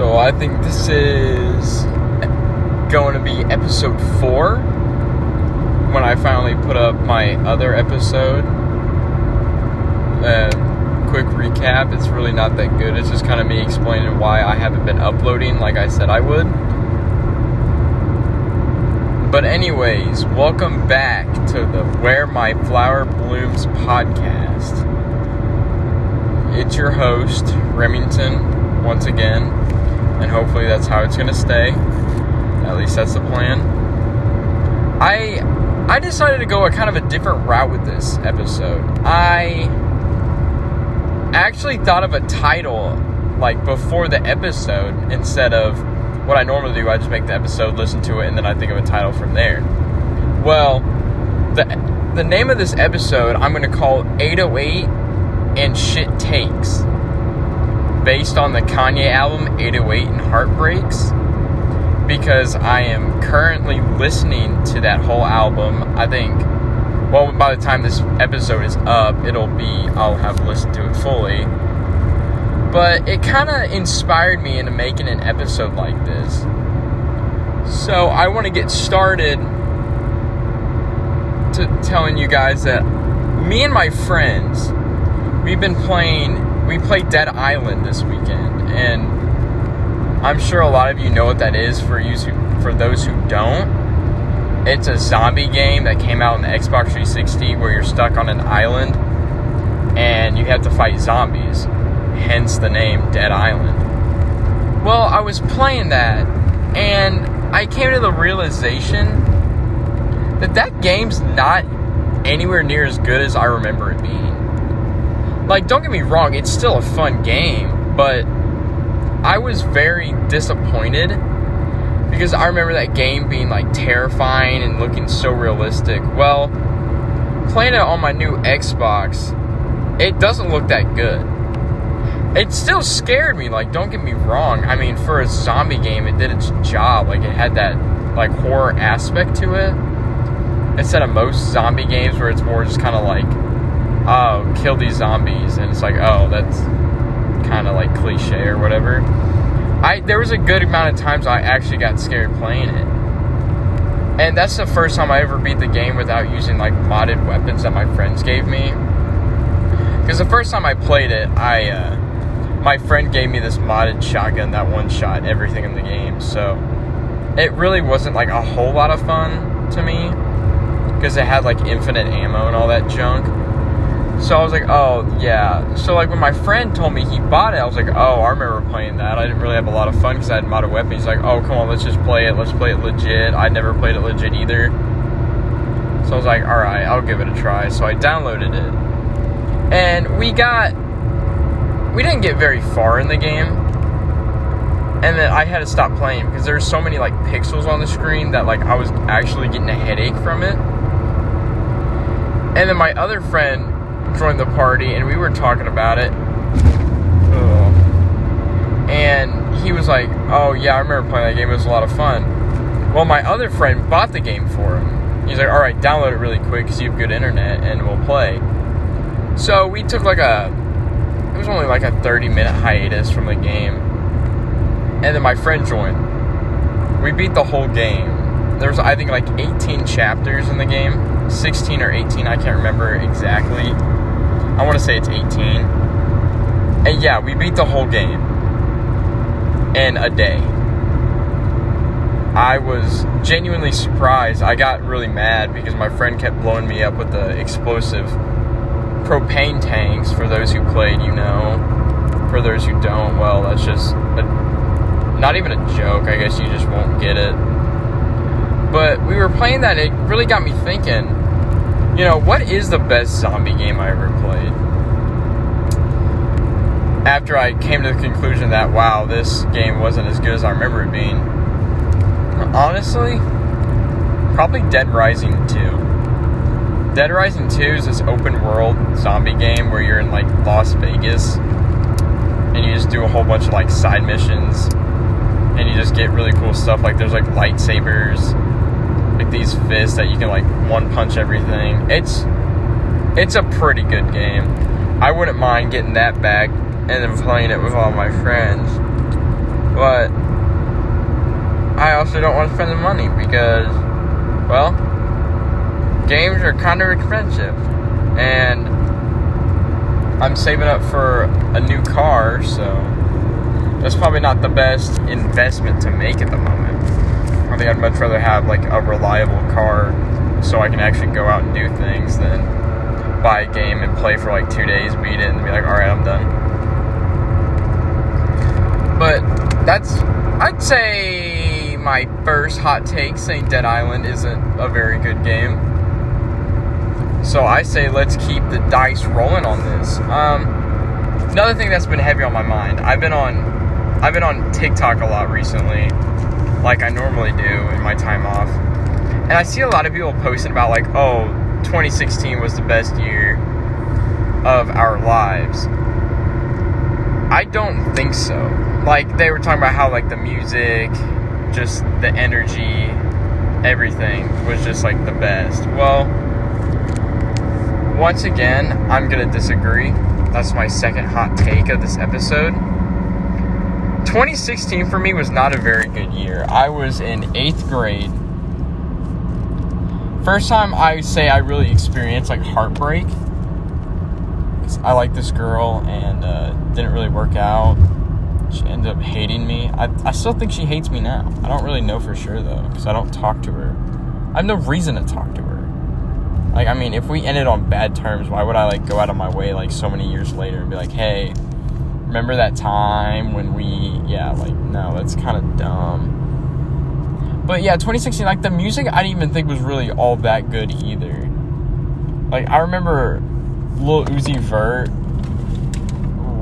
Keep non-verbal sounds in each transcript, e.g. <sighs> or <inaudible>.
So I think this is going to be episode four when I finally put up my other episode. Uh, quick recap it's really not that good. It's just kind of me explaining why I haven't been uploading like I said I would. But, anyways, welcome back to the Where My Flower Blooms podcast. It's your host, Remington, once again, and hopefully that's how it's going to stay. At least that's the plan. I I decided to go a kind of a different route with this episode. I actually thought of a title like before the episode instead of what I normally do. I just make the episode, listen to it, and then I think of a title from there. Well, the the name of this episode I'm going to call 808 and Shit Takes, based on the Kanye album 808 and Heartbreaks. Because I am currently listening to that whole album. I think well, by the time this episode is up, it'll be, I'll have listened to it fully. But it kind of inspired me into making an episode like this. So I want to get started to telling you guys that me and my friends, we've been playing, we played Dead Island this weekend. And I'm sure a lot of you know what that is for you, for those who don't it's a zombie game that came out on the Xbox 360 where you're stuck on an island and you have to fight zombies. Hence the name Dead Island. Well, I was playing that and I came to the realization that that game's not anywhere near as good as I remember it being. Like, don't get me wrong, it's still a fun game, but I was very disappointed because I remember that game being like terrifying and looking so realistic. Well, playing it on my new Xbox, it doesn't look that good. It still scared me, like, don't get me wrong. I mean, for a zombie game, it did its job. Like, it had that, like, horror aspect to it. Instead of most zombie games where it's more just kind of like, oh, kill these zombies. And it's like, oh, that's kind of like cliche or whatever. I there was a good amount of times I actually got scared playing it. And that's the first time I ever beat the game without using like modded weapons that my friends gave me. Because the first time I played it, I uh, my friend gave me this modded shotgun that one shot everything in the game. So it really wasn't like a whole lot of fun to me because it had like infinite ammo and all that junk. So I was like, oh, yeah. So, like, when my friend told me he bought it, I was like, oh, I remember playing that. I didn't really have a lot of fun because I had modded weapons. He's like, oh, come on, let's just play it. Let's play it legit. I never played it legit either. So I was like, alright, I'll give it a try. So I downloaded it. And we got. We didn't get very far in the game. And then I had to stop playing because there were so many, like, pixels on the screen that, like, I was actually getting a headache from it. And then my other friend joined the party and we were talking about it. Ugh. And he was like, Oh, yeah, I remember playing that game. It was a lot of fun. Well, my other friend bought the game for him. He's like, All right, download it really quick because you have good internet and we'll play. So we took like a, it was only like a 30 minute hiatus from the game. And then my friend joined. We beat the whole game. There's, I think, like 18 chapters in the game. 16 or 18, I can't remember exactly. I want to say it's 18. And yeah, we beat the whole game in a day. I was genuinely surprised. I got really mad because my friend kept blowing me up with the explosive propane tanks. For those who played, you know. For those who don't, well, that's just a, not even a joke. I guess you just won't get it. But we were playing that, it really got me thinking you know, what is the best zombie game I ever played? After I came to the conclusion that, wow, this game wasn't as good as I remember it being. Honestly, probably Dead Rising 2. Dead Rising 2 is this open world zombie game where you're in like Las Vegas and you just do a whole bunch of like side missions and you just get really cool stuff like there's like lightsabers like these fists that you can like one punch everything. It's it's a pretty good game. I wouldn't mind getting that back and then playing it with all my friends. But I also don't want to spend the money because, well, games are kind of expensive. And I'm saving up for a new car, so that's probably not the best investment to make at the moment. I think I'd much rather have like a reliable car so I can actually go out and do things than buy a game and play for like two days, beat it, and be like, all right, I'm done. But that's, I'd say my first hot take saying Dead Island isn't a very good game. So I say let's keep the dice rolling on this. Um, another thing that's been heavy on my mind. I've been on, I've been on TikTok a lot recently, like I normally do in my time off, and I see a lot of people posting about like, oh, 2016 was the best year of our lives. I don't think so like they were talking about how like the music, just the energy, everything was just like the best. Well, once again, I'm gonna disagree. That's my second hot take of this episode. 2016 for me was not a very good year. I was in eighth grade. First time I say I really experienced like heartbreak. I like this girl and uh, didn't really work out she ended up hating me. I, I still think she hates me now. I don't really know for sure though, because I don't talk to her. I have no reason to talk to her. Like, I mean, if we ended on bad terms, why would I like go out of my way like so many years later and be like, hey, remember that time when we, yeah, like, no, that's kind of dumb. But yeah, 2016, like the music, I didn't even think was really all that good either. Like, I remember Lil Uzi Vert,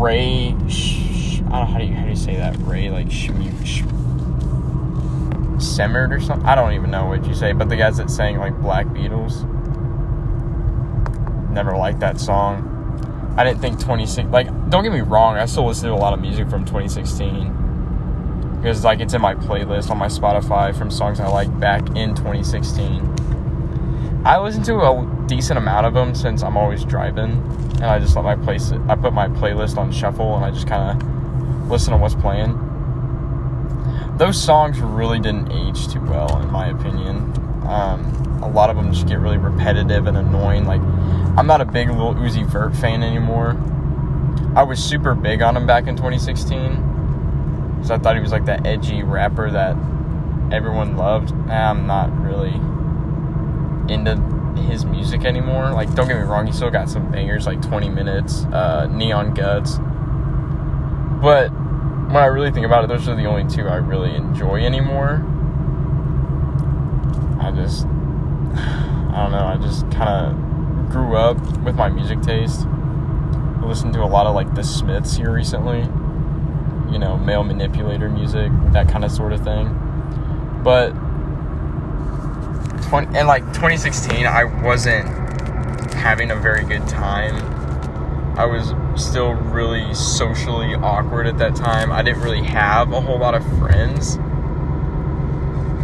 Rae. I don't know how do you how do you say that Rae like Schmute sh- Semmerd or something. I don't even know what you say, but the guys that sang like Black Beatles. Never liked that song. I didn't think 2016 like don't get me wrong, I still listen to a lot of music from 2016 because like it's in my playlist on my Spotify from songs I like back in 2016. I listen to a decent amount of them since I'm always driving, and I just let my place I put my playlist on shuffle and I just kind of listen to what's playing. Those songs really didn't age too well, in my opinion. Um, a lot of them just get really repetitive and annoying. Like, I'm not a big Lil Uzi Vert fan anymore. I was super big on him back in 2016. So I thought he was like that edgy rapper that everyone loved. I'm not really into his music anymore. Like, don't get me wrong, he still got some bangers like 20 Minutes, uh, Neon Guts. But when I really think about it, those are the only two I really enjoy anymore. I just, <sighs> I don't know, I just kind of grew up with my music taste. I listened to a lot of like the Smiths here recently, you know, male manipulator music, that kind of sort of thing. But, 20, and like 2016, I wasn't having a very good time I was still really socially awkward at that time. I didn't really have a whole lot of friends.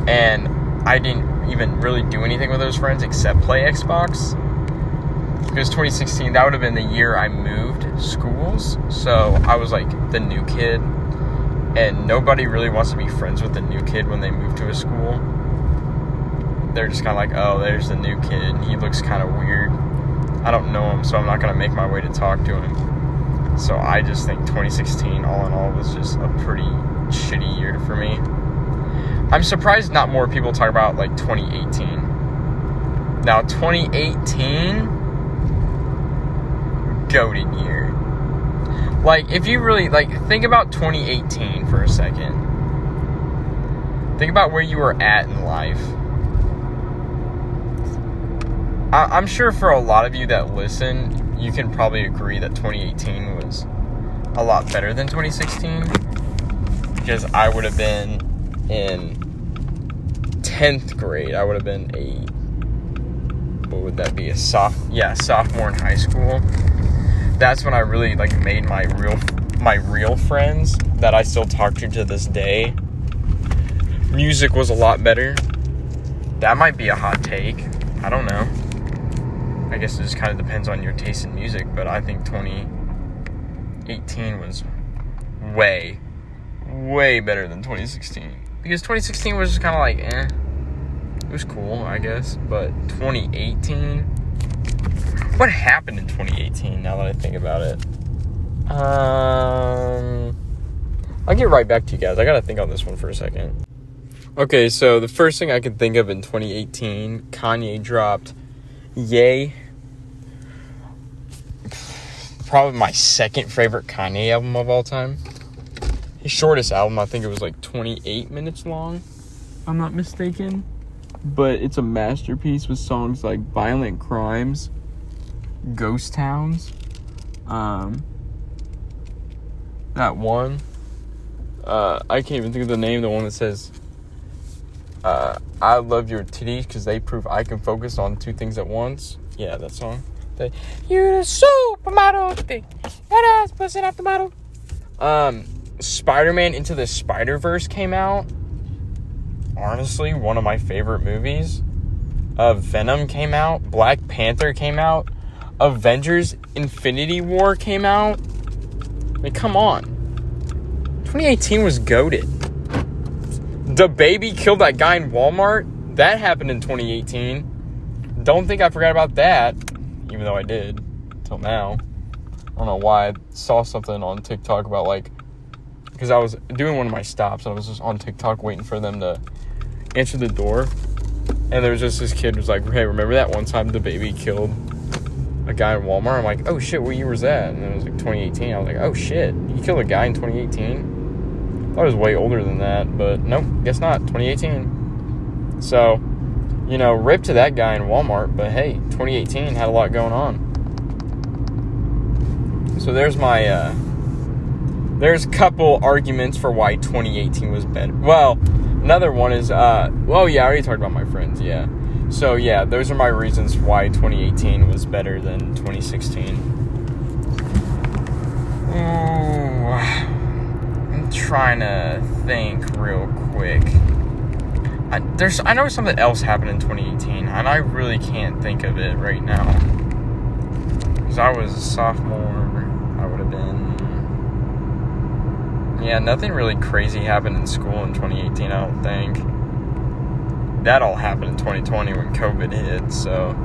And I didn't even really do anything with those friends except play Xbox. Because 2016, that would have been the year I moved schools. So I was like the new kid. And nobody really wants to be friends with the new kid when they move to a school. They're just kind of like, oh, there's the new kid. He looks kind of weird I don't know him, so I'm not to make my way to talk to him. So I just think 2016, all in all, was just a pretty shitty year for me. I'm surprised not more people talk about like 2018. Now, 2018, goaded year. Like, if you really like, think about 2018 for a second. Think about where you were at in life I, am sure for a lot of you that listen, you can probably agree that 2018 was a lot better than 2016 because I would have been in 10th grade. I would have been a what would that be? A soft yeah, sophomore in high school. That's when I really like made my real my real friends that I still talk to to this day. Music was a lot better. That might be a hot take. I don't know. I guess it just kind of depends on your taste in music, but I think 2018 was way, way better than 2016 because 2016 was just kind of like eh. It was cool, I guess, but 2018. What happened in 2018? Now that I think about it, um, I'll get right back to you guys. I gotta think on this one for a second. Okay, so the first thing I can think of in 2018, Kanye dropped Ye. Probably my second favorite Kanye album of all time. His shortest album, I think it was like 28 minutes long, I'm not mistaken. But it's a masterpiece with songs like Violent Crimes, Ghost Towns, um, that one. Uh, I can't even think of the name, the one that says uh, I love your titties because they prove I can focus on two things at once. Yeah, that song. The, You're the supermodel thing. That ass busting the model. Um, Spider-Man Into the Spider-Verse came out. Honestly, one of my favorite movies. Uh, Venom came out. Black Panther came out. Avengers Infinity War came out. I mean, come on. 2018 was goaded. The baby killed that guy in Walmart. That happened in 2018. Don't think I forgot about that, even though I did till now. I don't know why. I saw something on TikTok about like because I was doing one of my stops and I was just on TikTok waiting for them to answer the door. And there was just this kid was like, "Hey, remember that one time the baby killed a guy in Walmart?" I'm like, "Oh shit, what year was that?" And it was like 2018. I was like, "Oh shit, you killed a guy in 2018." I thought it was way older than that, but nope, guess not. 2018. So, you know, rip to that guy in Walmart, but hey, 2018 had a lot going on. So there's my uh there's a couple arguments for why 2018 was better. Well, another one is uh well, yeah, I already talked about my friends, yeah. So, yeah, those are my reasons why 2018 was better than 2016. Ooh I'm trying to think real quick. I, there's, I know something else happened in 2018, and I really can't think of it right now. Because I was a sophomore, I would have been. Yeah, nothing really crazy happened in school in 2018, I don't think. That all happened in 2020 when COVID hit, so.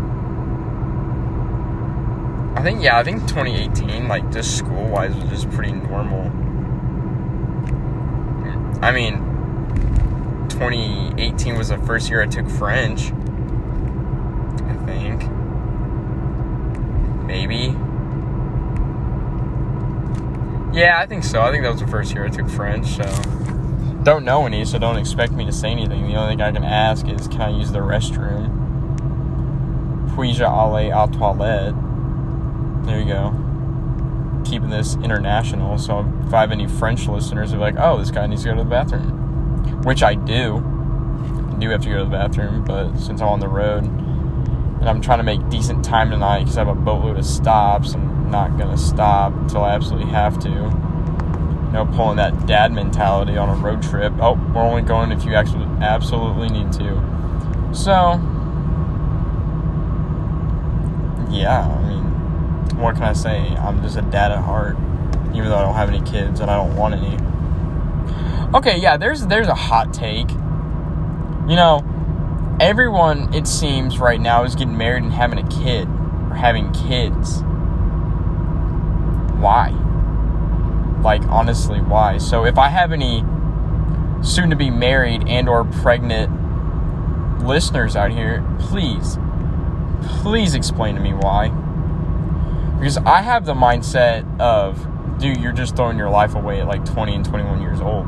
I think, yeah, I think 2018, like, just school wise, was just pretty normal. I mean, 2018 was the first year I took French. I think. Maybe. Yeah, I think so. I think that was the first year I took French, so. Don't know any, so don't expect me to say anything. The only thing I can ask is can I use the restroom? Puis-je aller à toilette? There you go keeping this international. So if I have any French listeners, they're like, "Oh, this guy needs to go to the bathroom," which I do. I do have to go to the bathroom, but since I'm on the road and I'm trying to make decent time tonight because I have a boatload of stops, I'm not gonna stop until I absolutely have to. You know, pulling that dad mentality on a road trip. Oh, we're only going if you actually absolutely need to. So, yeah, I mean what can I say? I'm just a dad at heart, even though I don't have any kids and I don't want any. Okay, yeah, there's there's a hot take. You know, everyone it seems right now is getting married and having a kid or having kids. Why? Like honestly, why? So if I have any soon to be married and or pregnant listeners out here, please please explain to me why. Because I have the mindset of, dude, you're just throwing your life away at like 20 and 21 years old.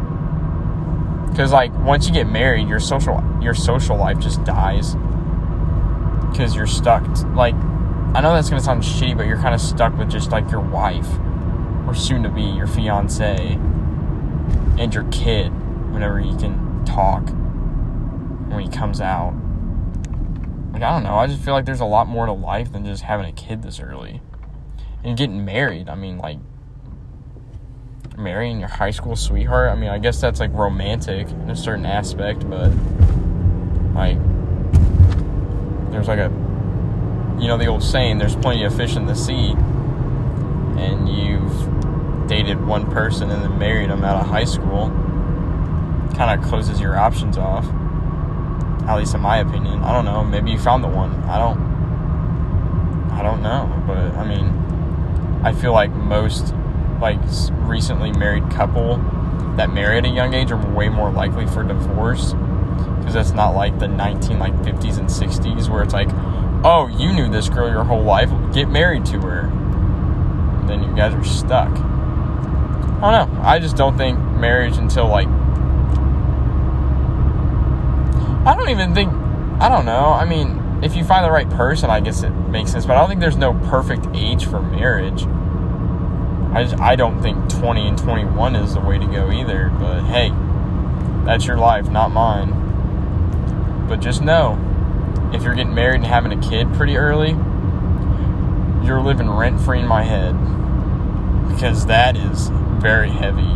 Because like once you get married, your social your social life just dies. Because you're stuck. Like, I know that's gonna sound shitty, but you're kind of stuck with just like your wife, or soon to be your fiance, and your kid. Whenever you can talk, when he comes out. Like I don't know. I just feel like there's a lot more to life than just having a kid this early and getting married. I mean, like marrying your high school sweetheart. I mean, I guess that's like romantic in a certain aspect, but like there's like a you know the old saying, there's plenty of fish in the sea, and you've dated one person and then married them out of high school. kind of closes your options off. At least in my opinion. I don't know. Maybe you found the one. I don't. I don't know, but I mean, I feel like most like recently married couple that marry at a young age are way more likely for divorce. Because that's not like the 19 like 50s and 60s where it's like oh you knew this girl your whole life. Get married to her. And then you guys are stuck. I don't know. I just don't think marriage until like i don't even think i don't know. I mean if you find the right person i guess it makes sense but i don't think there's no perfect age for marriage I, just, I don't think 20 and 21 is the way to go either. But hey, that's your life, not mine. But just know if you're getting married and having a kid pretty early, you're living rent free in my head. Because that is very heavy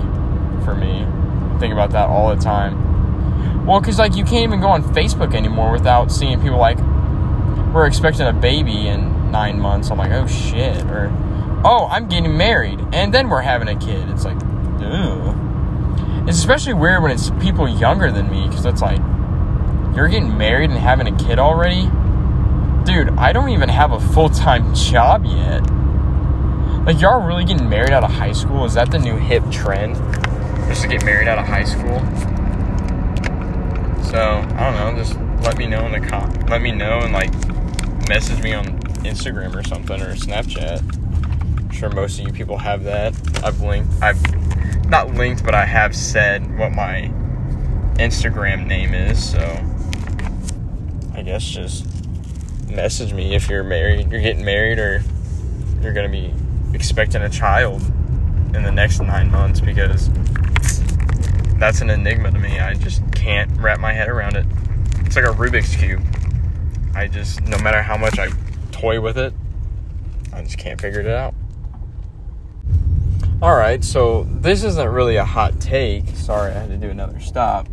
for me. I think about that all the time. Well, because like you can't even go on Facebook anymore without seeing people like, we're expecting a baby in nine months. I'm like, oh shit. Or, oh, I'm getting married, and then we're having a kid. It's like, ugh. It's especially weird when it's people younger than me, because it's like, you're getting married and having a kid already? Dude, I don't even have a full time <laughs> job yet. Like, y'all really getting married out of high school? Is that the new hip trend? Just to get married out of high school? So, I don't know, just let me know in the com- let me know and like message me on Instagram or something or Snapchat sure most of you people have that. I've linked, I've not linked, but I have said what my Instagram name is. So I guess just message me if you're married, you're getting married, or you're gonna be expecting a child in the next nine months because that's an enigma to me. I just can't wrap my head around it. It's like a Rubik's cube. I just, no matter how much I toy with it, I just can't figure it out. All right, so this isn't really a hot take. Sorry, I had to do another stop.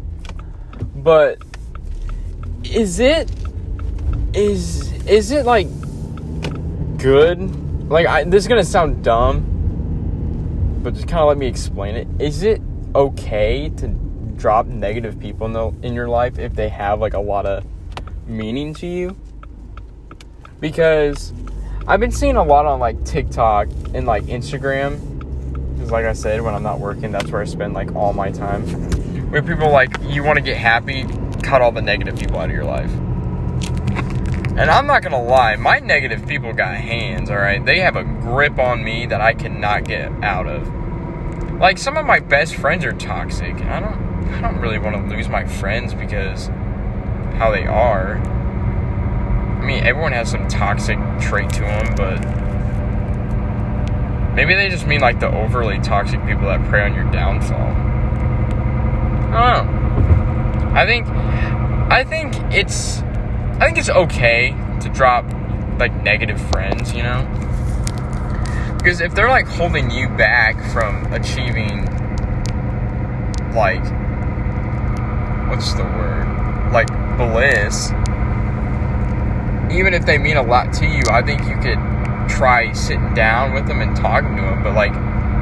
But is it is is it like good? Like I, this is gonna sound dumb, but just kind of let me explain it. Is it okay to drop negative people in, the, in your life if they have like a lot of meaning to you? Because I've been seeing a lot on like TikTok and like Instagram like I said, when I'm not working, that's where I spend like all my time. Where people like, you want to get happy, cut all the negative people out of your life. And I'm not gonna lie, my negative people got hands, alright? They have a grip on me that I cannot get out of. Like some of my best friends are toxic, and I don't I don't really want to lose my friends because how they are. I mean, everyone has some toxic trait to them, but Maybe they just mean like the overly toxic people that prey on your downfall. I don't know. I think I think it's I think it's okay to drop like negative friends, you know? Because if they're like holding you back from achieving like what's the word? Like bliss, even if they mean a lot to you, I think you could try sitting down with them and talking to them, but like,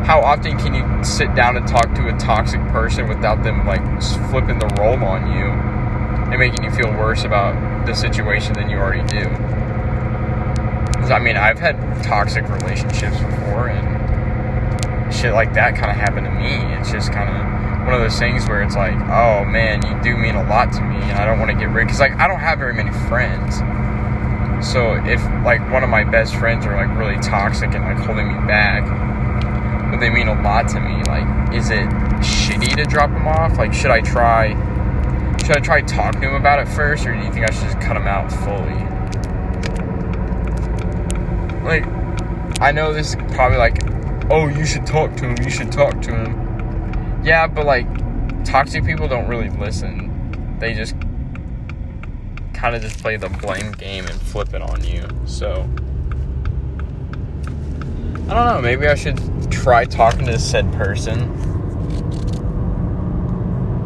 how often can you sit down and talk to a toxic person without them like flipping the role on you and making you feel worse about the situation than you already do? I mean, I've had toxic relationships before, and shit like that kind of happened to me. It's just kind of one of those things where it's like, oh man, you do mean a lot to me, and I don't want to get rid. Because like, I don't have very many friends so if like one of my best friends are like really toxic and like holding me back, but they mean a lot to me, like is it shitty to drop them off? Like should I try should I try talking to him about it first or do you think I should just cut him out fully? Like I know this is probably like oh you should talk to him, you should talk to him. Yeah, but like toxic people don't really listen. They just kind of just play the blame game and flip it on you. So I don't know. Maybe I should try talking to the said person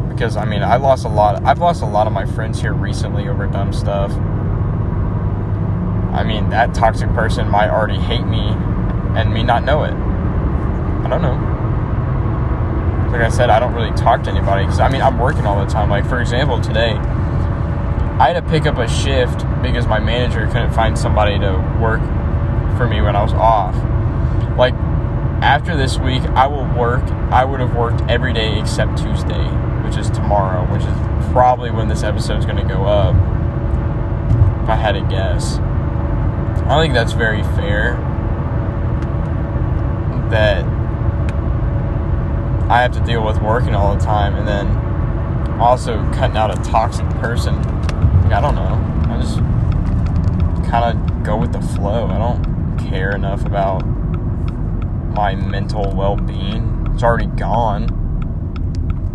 because I mean I lost a lot. I've lost a lot of my friends here recently over dumb stuff. I mean that toxic person might already hate me and me not know it. I don't know. like I said, I don't really talk to anybody because I mean I'm working all the time. Like for example, today I had to pick up a shift because my manager couldn't find somebody to work for me when I was off. Like after this week, I will work. I would have worked every day except Tuesday, which is tomorrow, which is probably when this episode is going to go up. If I had to guess, I think that's very fair. That I have to deal with working all the time and then also cutting out a toxic person. I don't know. I just kind of go with the flow. I don't care enough about my mental well being. It's already gone.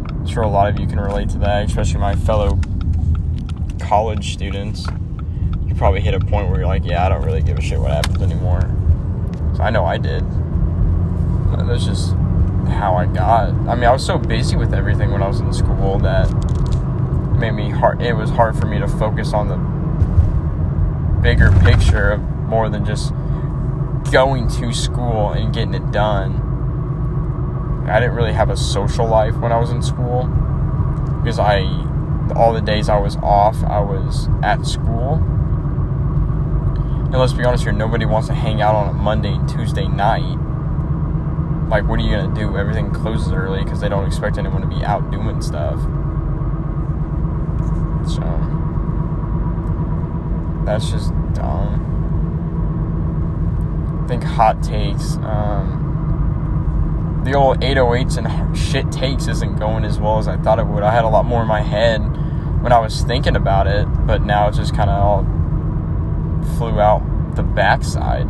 I'm sure a lot of you can relate to that, especially my fellow college students. You probably hit a point where you're like, yeah, I don't really give a shit what happens anymore. So I know I did. That's just how I got. I mean, I was so busy with everything when I was in school that made me hard. It was hard for me to focus on the bigger picture of more than just going to school and getting it done. I didn't really have a social life when I was in school because I all the days I was off, I was at school. And let's be honest here, nobody wants to hang out on a Monday and Tuesday night like what are you gonna do everything closes early because they don't expect anyone to be out doing stuff so that's just dumb. I think hot takes um, the old 808s and shit takes isn't going as well as i thought it would. I had a lot more in my head when i was thinking about it but now it just kind of all flew out the backside.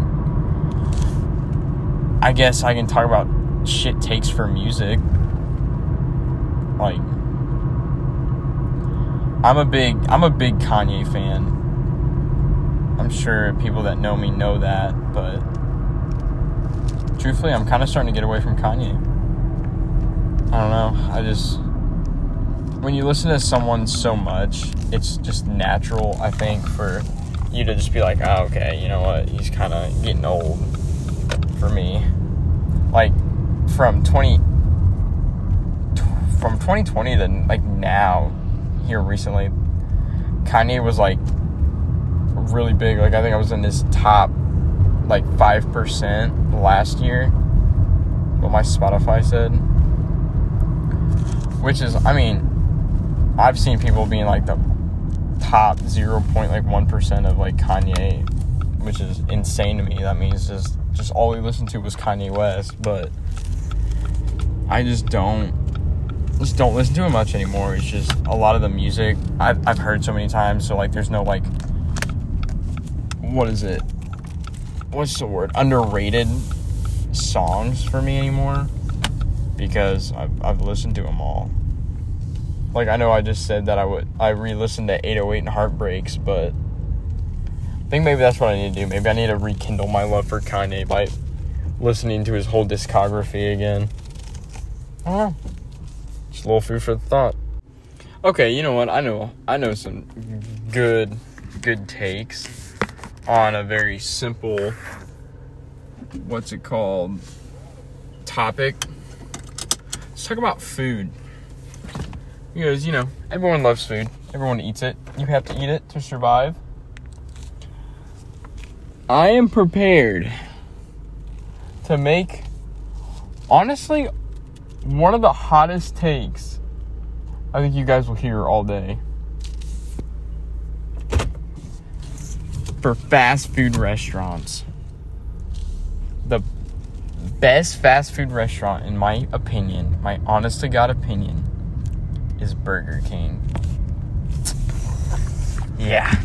I guess I can talk about shit takes for music. Like I'm a big I'm a big Kanye fan. I'm sure people that know me know that, but truthfully, I'm kind of starting to get away from Kanye. I don't know. I just when you listen to someone so much, it's just natural, I think, for you to just be like, oh, okay, you know what? He's kind of getting old for me. Like from 20 from 2020 to like now here recently Kanye was like really big like I think I was in this top like 5% last year what my Spotify said which is I mean I've seen people being like the top 0. point like 1% of like Kanye which is insane to me that means just just all we listened to was Kanye West but I just don't just don't listen to it much anymore. It's just a lot of the music I've, I've heard so many times. So like, there's no like, what is it? What's the word? Underrated songs for me anymore because I've, I've listened to them all. Like I know I just said that I would I re-listened to 808 and Heartbreaks, but I think maybe that's what I need to do. Maybe I need to rekindle my love for Kanye by listening to his whole discography again. I don't know. Just a little food for thought. Okay, you know what? I know I know some good good takes on a very simple what's it called topic. Let's talk about food. Because, you know, everyone loves food. Everyone eats it. You have to eat it to survive. I am prepared to make honestly one of the hottest takes I think you guys will hear all day. For fast food restaurants. The best fast food restaurant, in my opinion, my honest to God opinion, is Burger King. Yeah.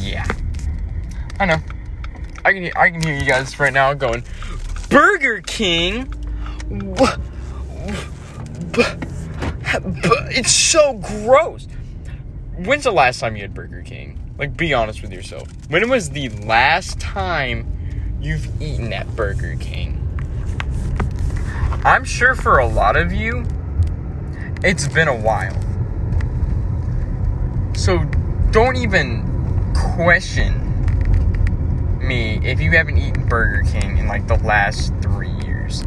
Yeah. I know. I can, I can hear you guys right now going, Burger King? What? It's so gross. When's the last time you had Burger King? Like, be honest with yourself. When was the last time you've eaten at Burger King? I'm sure for a lot of you, it's been a while. So don't even question me if you haven't eaten Burger King in like the last three years.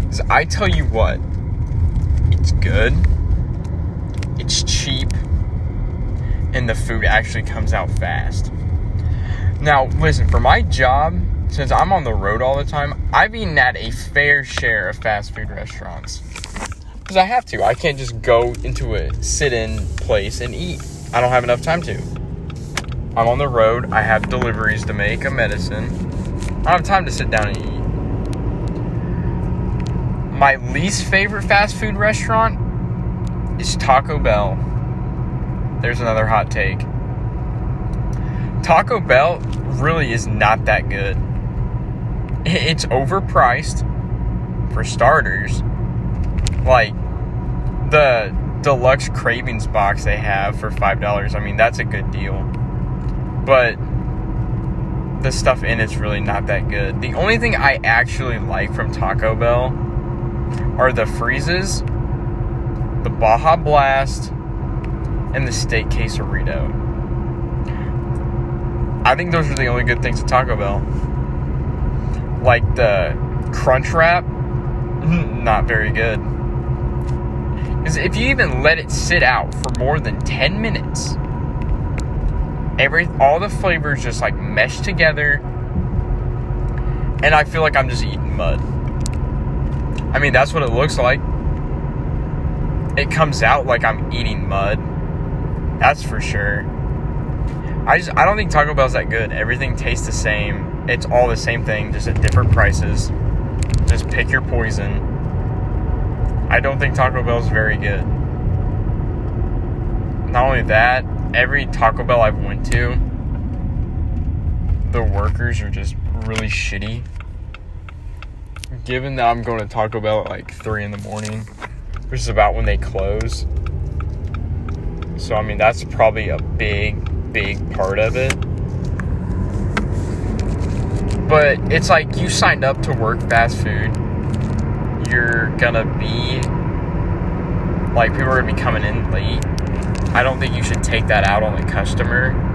Because I tell you what, it's good, it's cheap, and the food actually comes out fast. Now, listen, for my job, since I'm on the road all the time, I've eaten at a fair share of fast food restaurants. Because I have to. I can't just go into a sit in place and eat. I don't have enough time to. I'm on the road. I have deliveries to make, a medicine. I don't have time to sit down and eat. My least favorite fast food restaurant is Taco Bell. There's another hot take. Taco Bell really is not that good. It's overpriced for starters. Like the deluxe cravings box they have for $5, I mean, that's a good deal. But the stuff in it's really not that good. The only thing I actually like from Taco Bell are the freezes, the Baja Blast, and the steak quesarito. I think those are the only good things at Taco Bell. Like the crunch wrap, <laughs> not very good. Because if you even let it sit out for more than 10 minutes, every all the flavors just like mesh together and I feel like I'm just eating mud. I mean, that's what it looks like. It comes out like I'm eating mud. That's for sure. I just I don't think Taco Bell's that good. Everything tastes the same. It's all the same thing, just at different prices. Just pick your poison. I don't think Taco Bell's very good. Not only that, every Taco Bell I've went to, the workers are just really shitty. Given that I'm going to Taco Bell at like three in the morning, which is about when they close. So I mean that's probably a big, big part of it. But it's like you signed up to work fast food. You're gonna be like people are gonna be coming in late. I don't think you should take that out on the customer.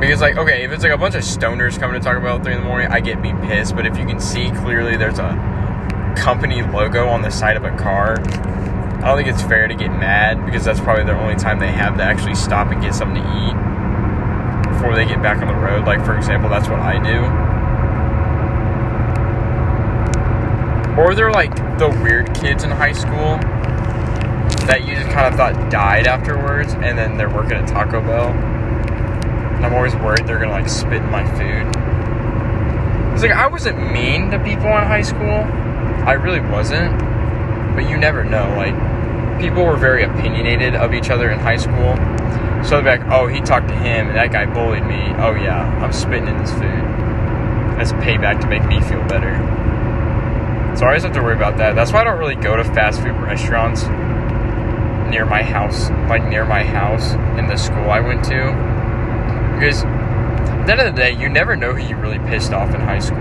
Because like, okay, if it's like a bunch of stoners coming to Bell at three in the morning, I get be pissed. But if you can see clearly there's a company logo on the side of a car, I don't think it's fair to get mad because that's probably the only time they have to actually stop and get something to eat before they get back on the road. Like, for example, that's what I do. Or they're like the weird kids in high school that you just kind of thought died afterwards, and then they're working at Taco Bell. And I'm always worried they're gonna like spit in my food. It's like I wasn't mean to people in high school. I really wasn't. But you never know. Like people were very opinionated of each other in high school. So they're like, oh, he talked to him and that guy bullied me. Oh yeah, I'm spitting in his food. As payback to make me feel better. So I always have to worry about that. That's why I don't really go to fast food restaurants near my house, like near my house in the school I went to. Because at the end of the day, you never know who you really pissed off in high school.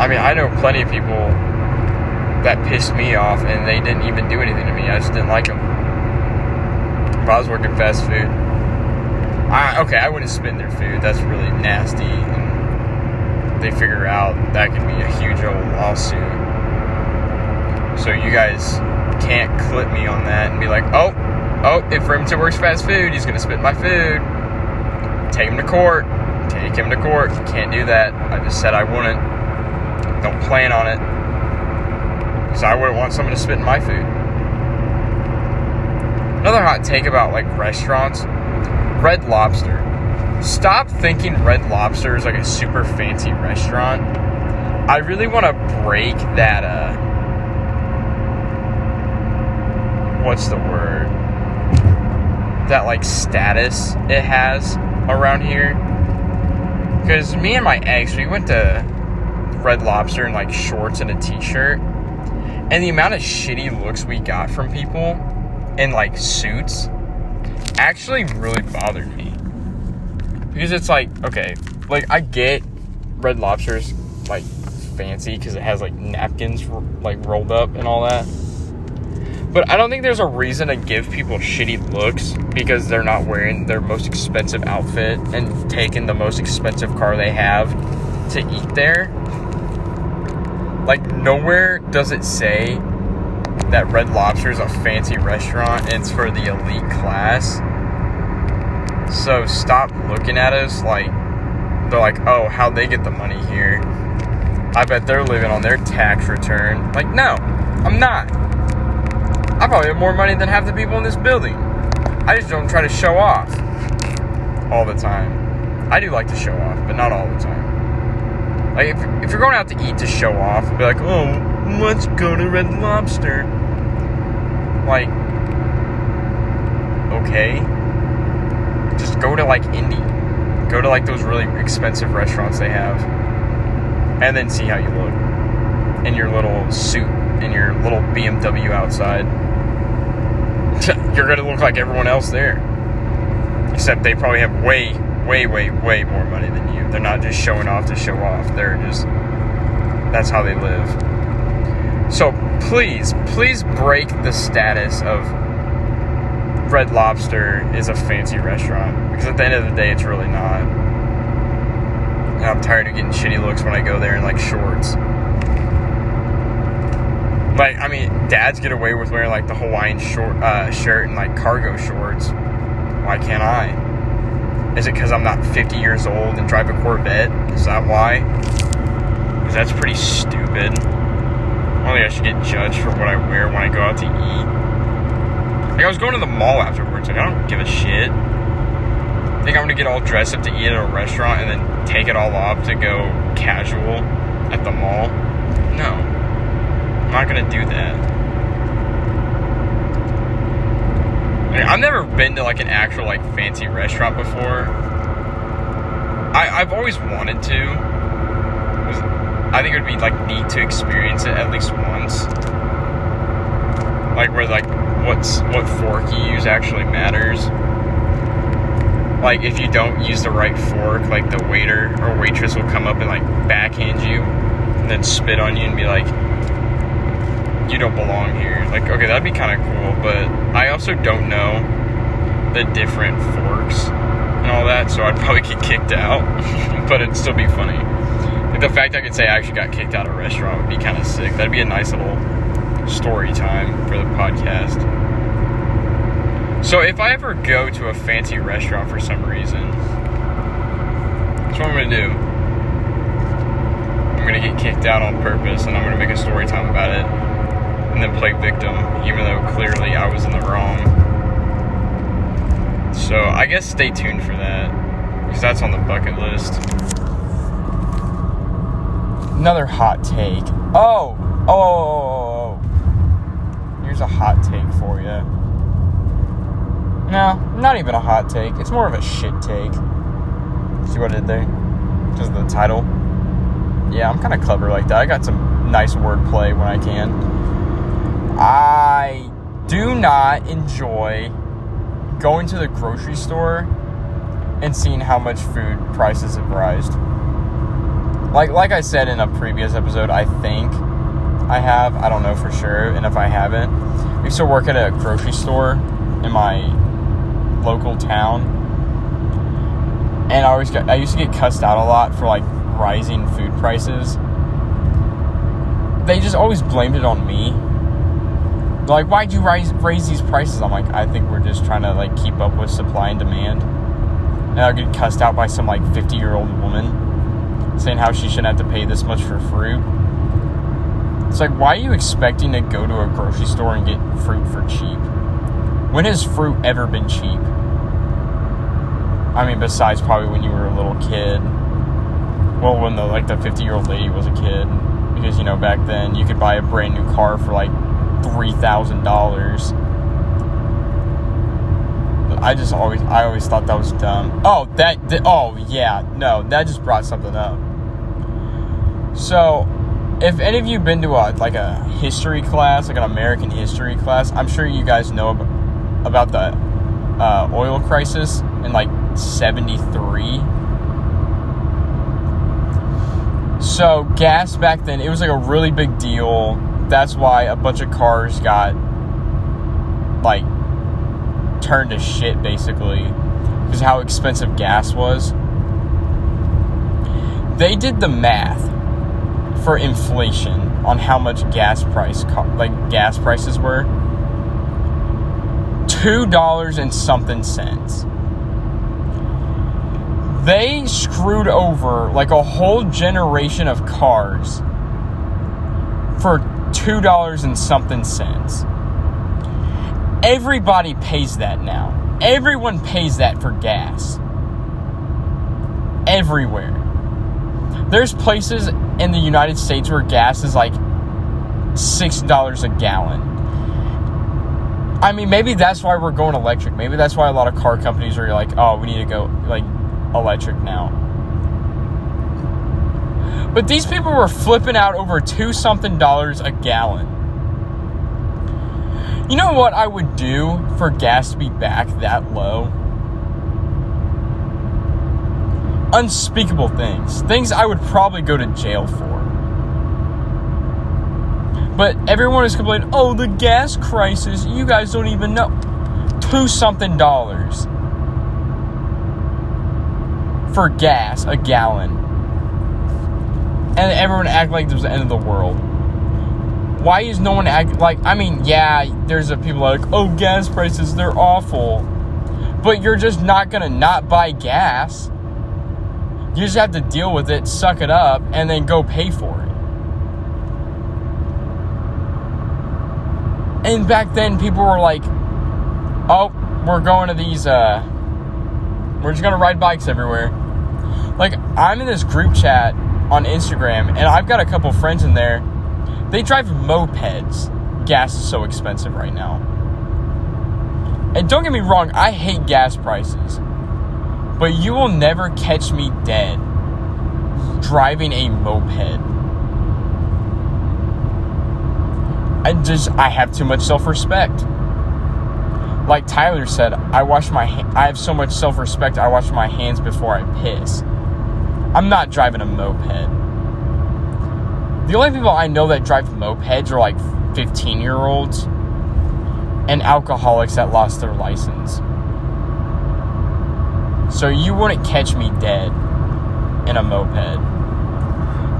I mean, I know plenty of people that pissed me off and they didn't even do anything to me. I just didn't like them. If I was working fast food, I, okay, I wouldn't in their food. That's really nasty. And they figure out that could be a huge old lawsuit. So you guys can't clip me on that and be like, oh, oh, if Remington works fast food, he's gonna spit my food. Take him to court. Take him to court. Can't do that. I just said I wouldn't. Don't plan on it. Because I wouldn't want someone to spit in my food. Another hot take about like restaurants Red Lobster. Stop thinking Red Lobster is like a super fancy restaurant. I really want to break that, uh, what's the word? That like status it has around here. Because me and my ex, we went to Red Lobster in like shorts and a t shirt. And the amount of shitty looks we got from people in like suits actually really bothered me. Because it's like, okay, like I get Red Lobster's like fancy because it has like napkins like rolled up and all that. But I don't think there's a reason to give people shitty looks because they're not wearing their most expensive outfit and taking the most expensive car they have to eat there. Like nowhere does it say that Red Lobster is a fancy restaurant and it's for the elite class. So stop looking at us like they're like, oh, how'd they get the money here? I bet they're living on their tax return. Like, no, I'm not. I probably have more money than half the people in this building. I just don't try to show off all the time. I do like to show off, but not all the time. Like, if, if you're going out to eat to show off, be like, oh, let's go to Red Lobster. Like, okay. Just go to, like, Indy. Go to, like, those really expensive restaurants they have. And then see how you look in your little suit, in your little BMW outside. You're gonna look like everyone else there. Except they probably have way, way, way, way more money than you. They're not just showing off to show off. They're just, that's how they live. So please, please break the status of Red Lobster is a fancy restaurant. Because at the end of the day, it's really not. And I'm tired of getting shitty looks when I go there in like shorts. Like, I mean, dads get away with wearing like the Hawaiian short uh, shirt and like cargo shorts. Why can't I? Is it because I'm not 50 years old and drive a Corvette? Is that why? Because that's pretty stupid. I don't think I should get judged for what I wear when I go out to eat. Like, I was going to the mall afterwards. Like, I don't give a shit. Think I'm gonna get all dressed up to eat at a restaurant and then take it all off to go casual at the mall? No. I'm not gonna do that. I mean, I've never been to like an actual like fancy restaurant before. I, I've always wanted to. I think it would be like neat to experience it at least once. Like where like what's what fork you use actually matters. Like if you don't use the right fork, like the waiter or waitress will come up and like backhand you and then spit on you and be like, you don't belong here. Like, okay, that'd be kind of cool, but I also don't know the different forks and all that, so I'd <laughs> probably get kicked out, <laughs> but it'd still be funny. Like, the fact I could say I actually got kicked out of a restaurant would be kind of sick. That'd be a nice little story time for the podcast. So, if I ever go to a fancy restaurant for some reason, that's what I'm gonna do. I'm gonna get kicked out on purpose and I'm gonna make a story time about it and then play victim, even though clearly I was in the wrong. So I guess stay tuned for that, because that's on the bucket list. Another hot take. Oh, oh, oh, oh, oh. oh, oh. here's a hot take for you. No, not even a hot take. It's more of a shit take. See what I did there? Because of the title. Yeah, I'm kind of clever like that. I got some nice wordplay when I can. I do not enjoy going to the grocery store and seeing how much food prices have risen. Like like I said in a previous episode, I think I have. I don't know for sure, and if I haven't, I used to work at a grocery store in my local town, and I always got I used to get cussed out a lot for like rising food prices. They just always blamed it on me like, why'd you raise, raise these prices? I'm like, I think we're just trying to like keep up with supply and demand. And I'll get cussed out by some like 50 year old woman saying how she shouldn't have to pay this much for fruit. It's like, why are you expecting to go to a grocery store and get fruit for cheap? When has fruit ever been cheap? I mean, besides probably when you were a little kid. Well, when the like the 50 year old lady was a kid, because you know back then you could buy a brand new car for like three thousand dollars. I just always I always thought that was dumb. Oh, that, that oh yeah, no, that just brought something up. So, if any of you have been to a like a history class, like an American history class, I'm sure you guys know about the uh, oil crisis in like '73. So gas back then, it was like a really big deal that's why a bunch of cars got like turned to shit basically because how expensive gas was. They did the math for inflation on how much gas price like gas prices were. Two dollars and something cents. They screwed over like a whole generation of cars for two dollars and something cents. Everybody pays that now. Everyone pays that for gas. Everywhere. There's places in the United States where gas is like $6 a gallon. I mean, maybe that's why we're going electric. Maybe that's why a lot of car companies are like, oh, we need to go like electric now. But these people were flipping out over two something dollars a gallon. You know what I would do for gas to be back that low? Unspeakable things. Things I would probably go to jail for. But everyone is complaining, oh, the gas crisis. You guys don't even know. Two something dollars for gas, a gallon. And everyone act like was the end of the world why is no one act like I mean, yeah, there's a people like, "Oh, gas prices, they're awful." But you're just not to not buy gas. You just have to deal with it, suck it up, and then go pay for it. And back then people were like, "Oh, we're going to these uh we're just to ride bikes everywhere." Like I'm in this group chat on Instagram and I've got a couple friends in there they drive mopeds. Gas is so expensive right now. And don't get me wrong, I hate gas prices. But you will never catch me dead driving a moped. I just I have too much self-respect. Like Tyler said, I wash my I have so much self-respect. I wash my hands before I piss. I'm not driving a moped. The only people I know that drive mopeds are like 15 year olds and alcoholics that lost their license. So you wouldn't catch me dead in a moped.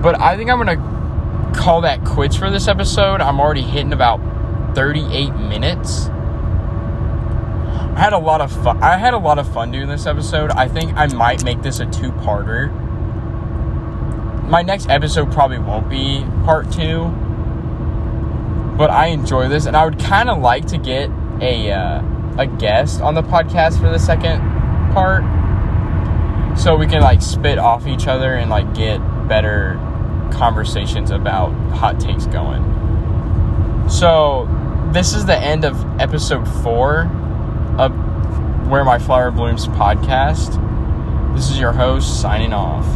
But I think I'm going to call that quits for this episode. I'm already hitting about 38 minutes. I had a lot of fun. I had a lot of fun doing this episode. I think I might make this a two-parter my next episode probably won't be part two, but I enjoy this, and I would kind of like to get a uh, a guest on the podcast for the second part, so we can like spit off each other and like get better conversations about hot takes going. So this is the end of episode four of Where My Flower Blooms podcast. This is your host signing off.